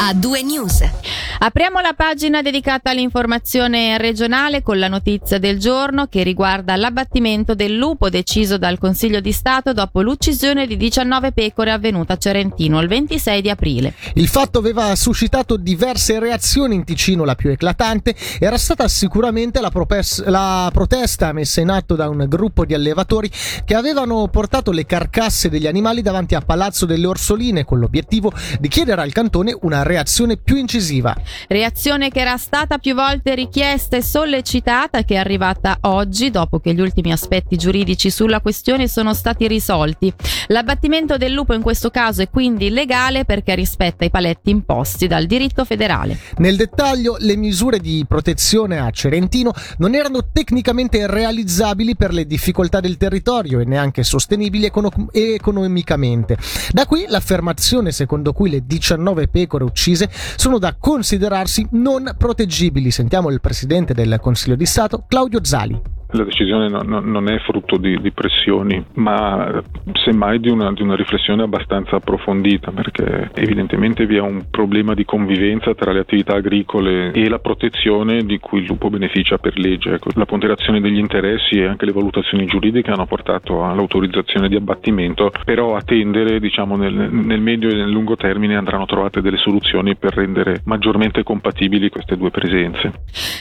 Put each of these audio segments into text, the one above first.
a due news. Apriamo la pagina dedicata all'informazione regionale con la notizia del giorno che riguarda l'abbattimento del lupo deciso dal Consiglio di Stato dopo l'uccisione di 19 pecore avvenuta a Cerentino il 26 di aprile. Il fatto aveva suscitato diverse reazioni in Ticino, la più eclatante era stata sicuramente la, propes- la protesta messa in atto da un gruppo di allevatori che avevano portato le carcasse degli animali davanti a Palazzo delle Orsoline con l'obiettivo di chiedere al cantone una reazione più incisiva. Reazione che era stata più volte richiesta e sollecitata che è arrivata oggi dopo che gli ultimi aspetti giuridici sulla questione sono stati risolti. L'abbattimento del lupo in questo caso è quindi illegale perché rispetta i paletti imposti dal diritto federale. Nel dettaglio, le misure di protezione a Cerentino non erano tecnicamente realizzabili per le difficoltà del territorio e neanche sostenibili econo- economicamente. Da qui l'affermazione secondo cui le 19 pecore uccise sono da considerarsi non proteggibili. Sentiamo il presidente del Consiglio di Stato, Claudio Zali. La decisione no, no, non è frutto di, di, pressioni, ma semmai di una, di una, riflessione abbastanza approfondita, perché evidentemente vi è un problema di convivenza tra le attività agricole e la protezione di cui il lupo beneficia per legge. Ecco, la ponderazione degli interessi e anche le valutazioni giuridiche hanno portato all'autorizzazione di abbattimento, però a tendere diciamo, nel, nel medio e nel lungo termine andranno trovate delle soluzioni per rendere maggiormente compatibili queste due presenze.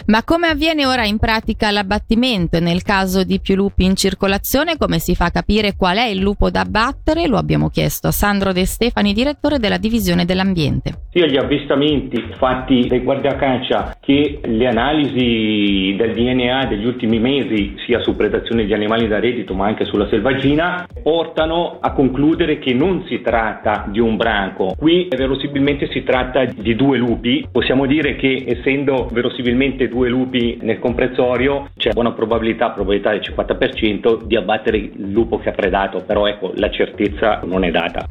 Ma come avviene ora in pratica l'abbattimento? Nel caso di più lupi in circolazione, come si fa a capire qual è il lupo da abbattere? Lo abbiamo chiesto a Sandro De Stefani, direttore della divisione dell'ambiente. Sia gli avvistamenti fatti dai guardiacaccia che le analisi del DNA degli ultimi mesi, sia su predazione di animali da reddito ma anche sulla selvaggina, portano a concludere che non si tratta di un branco. Qui verosimilmente si tratta di due lupi. Possiamo dire che essendo verosimilmente due lupi nel comprensorio c'è buona probabilità probabilità, probabilità del 50% di abbattere il lupo che ha predato, però ecco, la certezza non è data.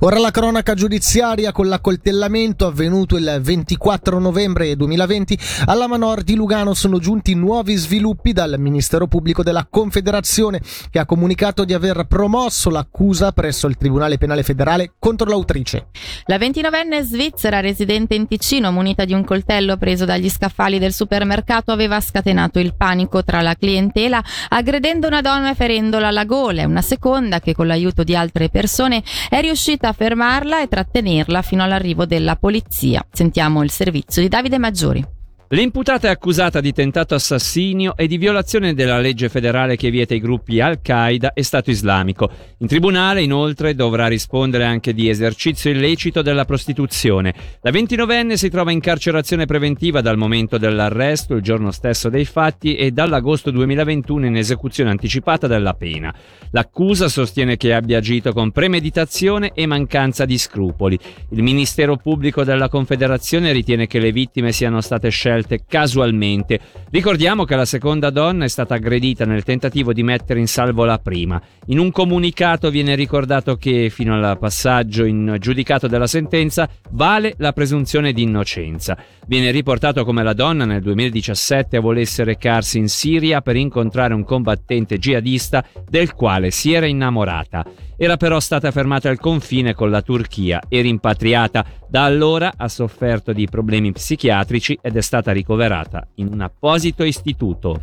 Ora la cronaca giudiziaria con l'accoltellamento avvenuto il 24 novembre 2020 alla Manor di Lugano sono giunti nuovi sviluppi dal Ministero Pubblico della Confederazione che ha comunicato di aver promosso l'accusa presso il Tribunale Penale Federale contro l'autrice. La 29enne svizzera residente in Ticino munita di un coltello preso dagli scaffali del supermercato aveva scatenato il panico tra la clientela aggredendo una donna e ferendola alla gola e una seconda che con l'aiuto di altre persone è riuscita a fermarla e trattenerla fino all'arrivo della polizia. Sentiamo il servizio di Davide Maggiori. L'imputata è accusata di tentato assassinio e di violazione della legge federale che vieta i gruppi Al-Qaeda e Stato islamico. In tribunale, inoltre, dovrà rispondere anche di esercizio illecito della prostituzione. La 29enne si trova in carcerazione preventiva dal momento dell'arresto, il giorno stesso dei fatti, e dall'agosto 2021 in esecuzione anticipata della pena. L'accusa sostiene che abbia agito con premeditazione e mancanza di scrupoli. Il Ministero Pubblico della Confederazione ritiene che le vittime siano state scelte scelte casualmente. Ricordiamo che la seconda donna è stata aggredita nel tentativo di mettere in salvo la prima. In un comunicato viene ricordato che fino al passaggio in giudicato della sentenza vale la presunzione di innocenza. Viene riportato come la donna nel 2017 volesse recarsi in Siria per incontrare un combattente jihadista del quale si era innamorata. Era però stata fermata al confine con la Turchia e rimpatriata. Da allora ha sofferto di problemi psichiatrici ed è stata ricoverata in un apposito istituto.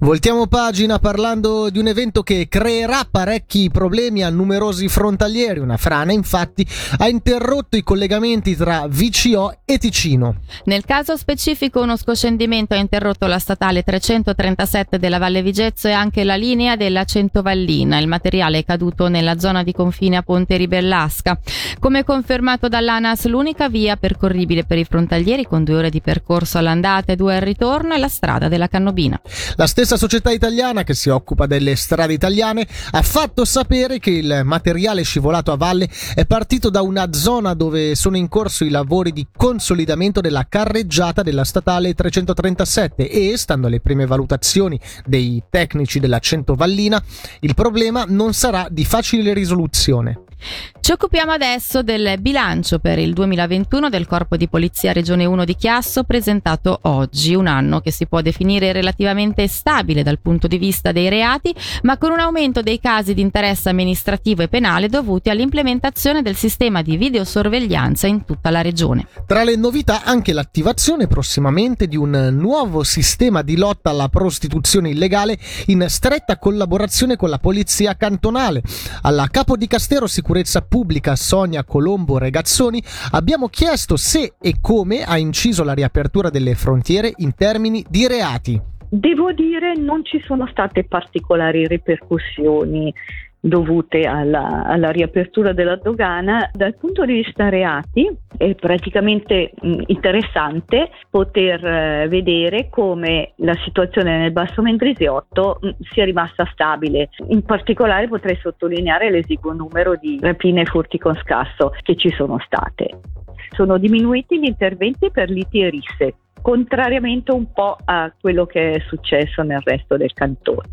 Voltiamo pagina parlando di un evento che creerà parecchi problemi a numerosi frontalieri. Una frana, infatti, ha interrotto i collegamenti tra VCO e Ticino. Nel caso specifico, uno scoscendimento ha interrotto la statale 337 della Valle Vigezzo e anche la linea della Centovallina. Il materiale è caduto nella zona di confine a Ponte Ribellasca. Come confermato dall'ANAS, l'unica via percorribile per i frontalieri con due ore di percorso all'andata e due al ritorno è la strada della Cannobina. La stessa società italiana che si occupa delle strade italiane ha fatto sapere che il materiale scivolato a valle è partito da una zona dove sono in corso i lavori di consolidamento della carreggiata della statale 337 e, stando alle prime valutazioni dei tecnici della Centovallina, il problema non sarà di facile risoluzione. Ci occupiamo adesso del bilancio per il 2021 del Corpo di Polizia Regione 1 di Chiasso presentato oggi, un anno che si può definire relativamente stabile dal punto di vista dei reati, ma con un aumento dei casi di interesse amministrativo e penale dovuti all'implementazione del sistema di videosorveglianza in tutta la regione. Tra le novità anche l'attivazione prossimamente di un nuovo sistema di lotta alla prostituzione illegale in stretta collaborazione con la Polizia Cantonale. Alla Capo di Castero Sicurezza Pubblica Sonia Colombo Regazzoni abbiamo chiesto se e come ha inciso la riapertura delle frontiere in termini di reati. Devo dire non ci sono state particolari ripercussioni dovute alla, alla, riapertura della dogana. Dal punto di vista reati è praticamente interessante poter eh, vedere come la situazione nel Basso Mendrisiotto sia rimasta stabile. In particolare potrei sottolineare l'esiguo numero di rapine e furti con scasso che ci sono state. Sono diminuiti gli interventi per liti e risse, contrariamente un po' a quello che è successo nel resto del cantone.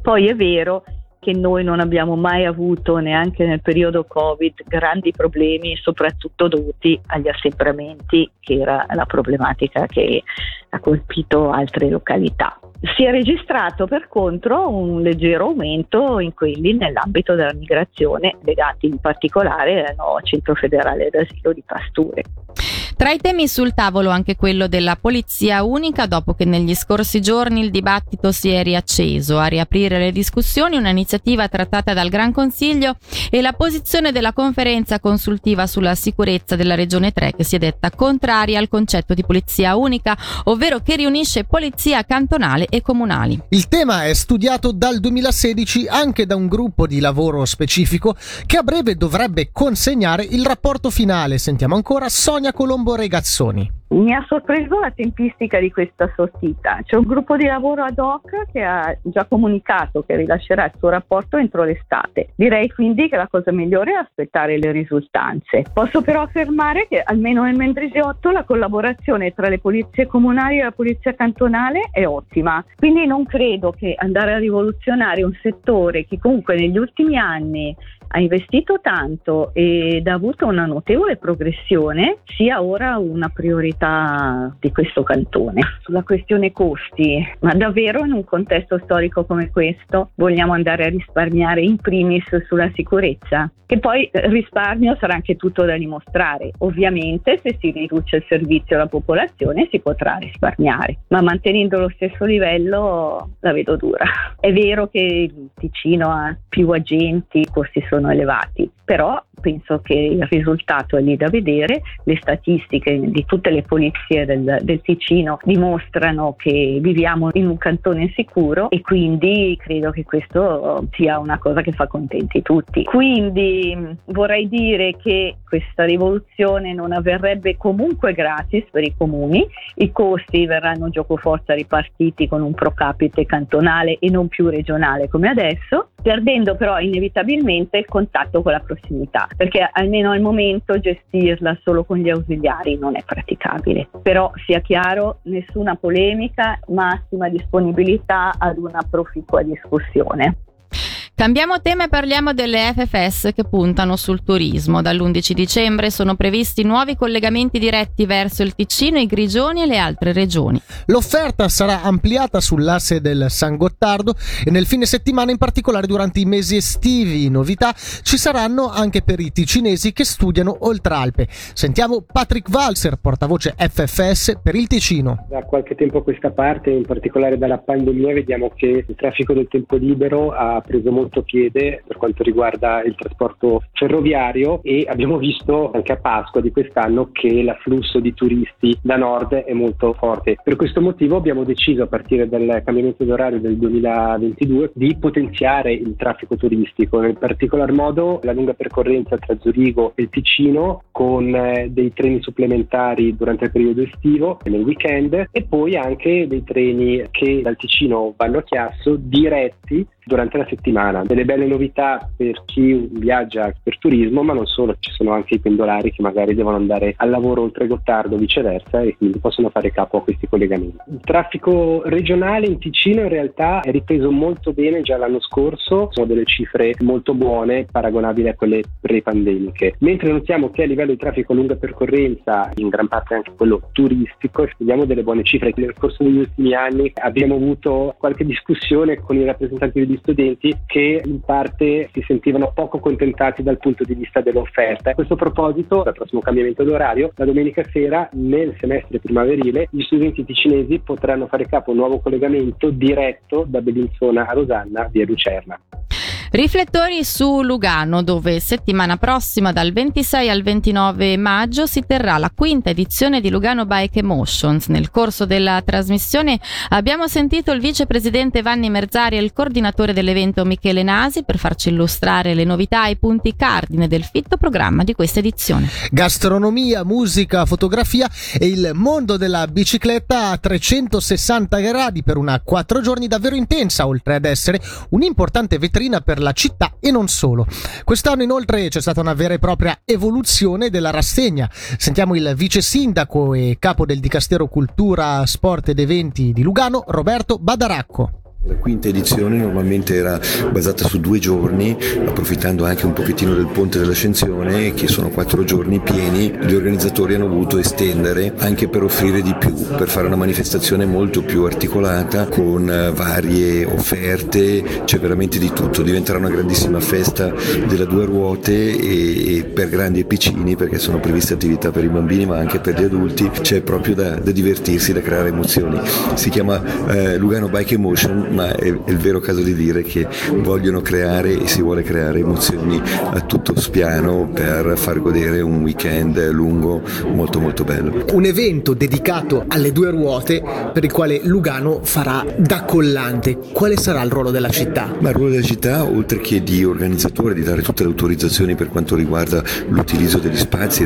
Poi è vero che noi non abbiamo mai avuto neanche nel periodo Covid grandi problemi, soprattutto dovuti agli assembramenti, che era la problematica che ha colpito altre località. Si è registrato per contro un leggero aumento in quelli nell'ambito della migrazione, legati in particolare al nuovo centro federale d'asilo di Pasture. Tra i temi sul tavolo anche quello della polizia unica, dopo che negli scorsi giorni il dibattito si è riacceso. A riaprire le discussioni un'iniziativa trattata dal Gran Consiglio e la posizione della conferenza consultiva sulla sicurezza della Regione 3 che si è detta contraria al concetto di polizia unica, ovvero che riunisce polizia cantonale e comunali. Il tema è studiato dal 2016 anche da un gruppo di lavoro specifico che a breve dovrebbe consegnare il rapporto finale. Sentiamo ancora Sonia Colombo Colombo Regazzoni. Mi ha sorpreso la tempistica di questa sortita. C'è un gruppo di lavoro ad hoc che ha già comunicato che rilascerà il suo rapporto entro l'estate. Direi quindi che la cosa migliore è aspettare le risultanze. Posso però affermare che almeno nel Mendrisiotto la collaborazione tra le polizie comunali e la polizia cantonale è ottima. Quindi non credo che andare a rivoluzionare un settore che comunque negli ultimi anni ha investito tanto ed ha avuto una notevole progressione, sia ora una priorità di questo cantone. Sulla questione costi, ma davvero in un contesto storico come questo vogliamo andare a risparmiare in primis sulla sicurezza? Che poi il risparmio sarà anche tutto da dimostrare. Ovviamente se si riduce il servizio alla popolazione si potrà risparmiare, ma mantenendo lo stesso livello la vedo dura. È vero che il Ticino ha più agenti, i costi sono elevati, però penso che il risultato è lì da vedere, le statistiche di tutte le polizie del, del Ticino dimostrano che viviamo in un cantone sicuro e quindi credo che questo sia una cosa che fa contenti tutti. Quindi vorrei dire che questa rivoluzione non avverrebbe comunque gratis per i comuni, i costi verranno gioco forza ripartiti con un pro capite cantonale e non più regionale come adesso, perdendo però inevitabilmente il contatto con la prossimità perché almeno al momento gestirla solo con gli ausiliari non è praticabile. Però sia chiaro, nessuna polemica, massima disponibilità ad una proficua discussione. Cambiamo tema e parliamo delle FFS che puntano sul turismo. Dall'11 dicembre sono previsti nuovi collegamenti diretti verso il Ticino, i Grigioni e le altre regioni. L'offerta sarà ampliata sull'asse del San Gottardo e nel fine settimana, in particolare durante i mesi estivi. Novità ci saranno anche per i ticinesi che studiano Oltralpe. Sentiamo Patrick Walser, portavoce FFS per il Ticino. Da qualche tempo a questa parte, in particolare dalla pandemia, vediamo che il traffico del tempo libero ha preso molto molto piede per quanto riguarda il trasporto ferroviario e abbiamo visto anche a Pasqua di quest'anno che l'afflusso di turisti da nord è molto forte. Per questo motivo abbiamo deciso a partire dal cambiamento d'orario del 2022 di potenziare il traffico turistico, in particolar modo la lunga percorrenza tra Zurigo e Ticino con eh, dei treni supplementari durante il periodo estivo e nel weekend e poi anche dei treni che dal Ticino vanno a Chiasso diretti durante la settimana. Delle belle novità per chi viaggia per turismo, ma non solo, ci sono anche i pendolari che magari devono andare al lavoro oltre Gottardo, viceversa, e quindi possono fare capo a questi collegamenti. Il traffico regionale in Ticino in realtà è ripreso molto bene già l'anno scorso, sono delle cifre molto buone, paragonabili a quelle pre-pandemiche. Mentre notiamo che a livello di traffico a lunga percorrenza, in gran parte anche quello turistico, vediamo delle buone cifre. Nel corso degli ultimi anni abbiamo avuto qualche discussione con i rappresentanti degli studenti che in parte si sentivano poco contentati dal punto di vista dell'offerta. A questo proposito, dal prossimo cambiamento d'orario, la domenica sera nel semestre primaverile gli studenti ticinesi potranno fare capo a un nuovo collegamento diretto da Bellinzona a Rosanna via Lucerna. Riflettori su Lugano, dove settimana prossima, dal 26 al 29 maggio, si terrà la quinta edizione di Lugano Bike Emotions. Nel corso della trasmissione abbiamo sentito il vicepresidente Vanni Merzari e il coordinatore dell'evento Michele Nasi per farci illustrare le novità e i punti cardine del fitto programma di questa edizione. Gastronomia, musica, fotografia e il mondo della bicicletta a 360 gradi per una quattro giorni davvero intensa, oltre ad essere un'importante vetrina per la città e non solo. Quest'anno inoltre c'è stata una vera e propria evoluzione della rassegna. Sentiamo il vice sindaco e capo del Dicastero Cultura, Sport ed Eventi di Lugano, Roberto Badaracco. La quinta edizione normalmente era basata su due giorni, approfittando anche un pochettino del ponte dell'ascensione, che sono quattro giorni pieni, gli organizzatori hanno voluto estendere anche per offrire di più, per fare una manifestazione molto più articolata, con eh, varie offerte, c'è veramente di tutto, diventerà una grandissima festa della due ruote e, e per grandi e piccini, perché sono previste attività per i bambini ma anche per gli adulti, c'è proprio da, da divertirsi, da creare emozioni. Si chiama eh, Lugano Bike Emotion ma è, è, il vero caso di dire che vogliono creare e si vuole creare emozioni a tutto spiano per far godere un weekend lungo molto molto bello. Un evento dedicato alle due ruote per il quale Lugano farà da collante. Quale sarà il ruolo della città? Ma il ruolo della città, oltre che di organizzatore, di dare tutte le autorizzazioni per quanto riguarda l'utilizzo degli spazi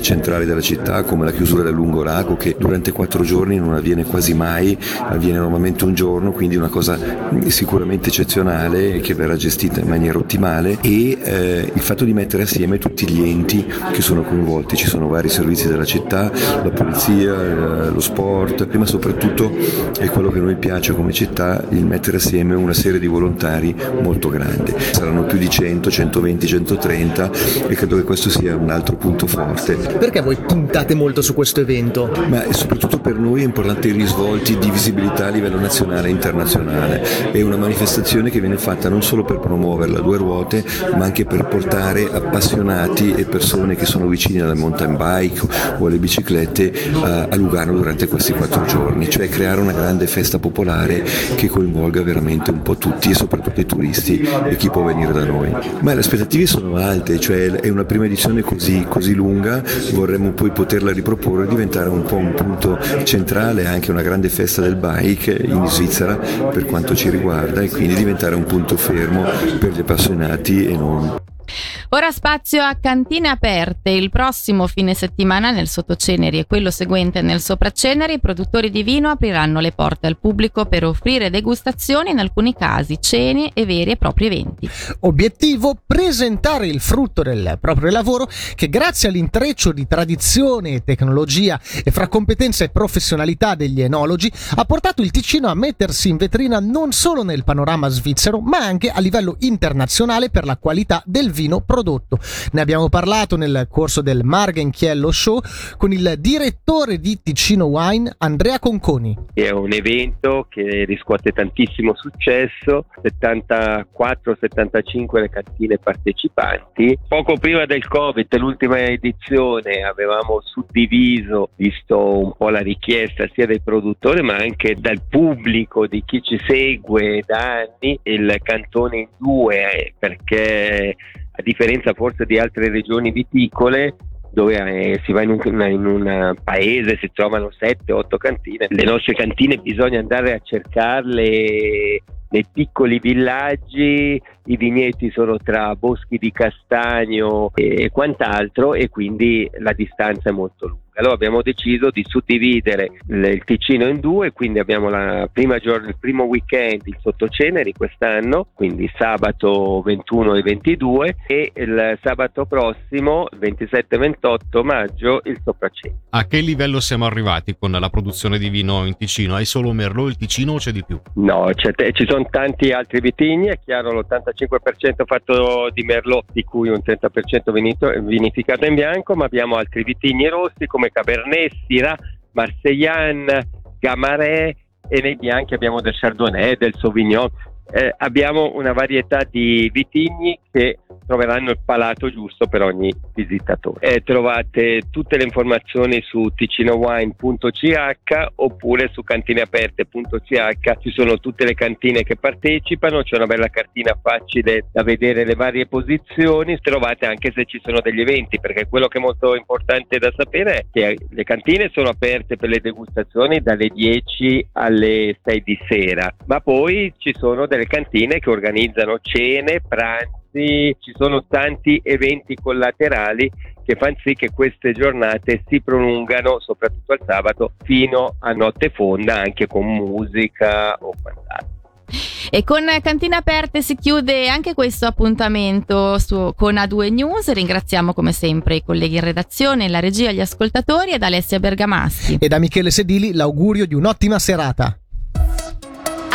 centrali della città, come la chiusura del lungolago, che durante quattro giorni non avviene quasi mai, avviene normalmente un giorno, quindi una cosa cosa sicuramente eccezionale che verrà gestita in maniera ottimale e eh, il fatto di mettere assieme tutti gli enti che sono coinvolti, ci sono vari servizi della città, la polizia, eh, lo sport, ma soprattutto è quello che a noi piace come città, il mettere assieme una serie di volontari molto grande. Saranno più di 100, 120, 130 e credo che questo sia un altro punto forte. Perché voi puntate molto su questo evento? Ma soprattutto per noi è importante i risvolti di visibilità a livello nazionale e internazionale nazionale. È una manifestazione che viene fatta non solo per promuovere a due ruote, ma anche per portare appassionati e persone che sono vicine alle mountain bike o alle biciclette a, a Lugano durante questi quattro giorni, cioè creare una grande festa popolare che coinvolga veramente un po' tutti e soprattutto i turisti e chi può venire da noi. Ma le aspettative sono alte, cioè è una prima edizione così, così lunga, vorremmo poi poterla riproporre e diventare un po' un punto centrale, anche una grande festa del bike in Svizzera per quanto ci riguarda e quindi diventare un punto fermo per gli appassionati e non Ora spazio a cantine aperte. Il prossimo fine settimana nel Sottoceneri e quello seguente nel Sopraceneri i produttori di vino apriranno le porte al pubblico per offrire degustazioni, in alcuni casi cene e veri e propri eventi. Obiettivo presentare il frutto del proprio lavoro che grazie all'intreccio di tradizione e tecnologia e fra competenza e professionalità degli enologi ha portato il Ticino a mettersi in vetrina non solo nel panorama svizzero ma anche a livello internazionale per la qualità del vino prodotto. Ne abbiamo parlato nel corso del Margen Chiello Show con il direttore di Ticino Wine, Andrea Conconi. È un evento che riscuote tantissimo successo, 74-75 le cantine partecipanti. Poco prima del Covid, l'ultima edizione, avevamo suddiviso, visto un po' la richiesta sia dei produttori ma anche dal pubblico, di chi ci segue da anni, il cantone in due eh, perché a differenza forse di altre regioni viticole dove eh, si va in un, paese, si trovano 7-8 cantine. Le nostre cantine bisogna andare a cercarle nei piccoli villaggi i vigneti sono tra boschi di castagno e quant'altro e quindi la distanza è molto lunga. Allora abbiamo deciso di suddividere il Ticino in due, quindi abbiamo giorno, il primo weekend il sottoceneri quest'anno, quindi sabato 21 e 22 e il sabato prossimo 27 e 28 maggio il sopraceneri. A che livello siamo arrivati con la produzione di vino in Ticino? Hai solo Merlot il Ticino o c'è di più? No, ci sono tanti altri vitigni, è chiaro l'85% fatto di Merlot, di cui un 30% vinito, vinificato in bianco, ma abbiamo altri vitigni rossi come Cabernet, Syrah, Marseillan, Gamaret e nei bianchi abbiamo del Chardonnay, del Sauvignon. Eh, abbiamo una varietà di vitigni che troveranno il palato giusto per ogni visitatore. Eh, trovate tutte le informazioni su ticinowine.ch oppure su cantineaperte.ch, ci sono tutte le cantine che partecipano, c'è una bella cartina facile da vedere le varie posizioni, trovate anche se ci sono degli eventi, perché quello che è molto importante da sapere è che le cantine sono aperte per le degustazioni dalle 10 alle 6 di sera, ma poi ci sono delle cantine che organizzano cene, pranzi, ci sono tanti eventi collaterali che fanno sì che queste giornate si prolungano, soprattutto al sabato, fino a notte fonda, anche con musica o quant'altro. E con Cantine Aperte si chiude anche questo appuntamento su, con A2 News. Ringraziamo come sempre i colleghi in redazione, la regia, gli ascoltatori ed Alessia Bergamaschi. E da Michele Sedili l'augurio di un'ottima serata.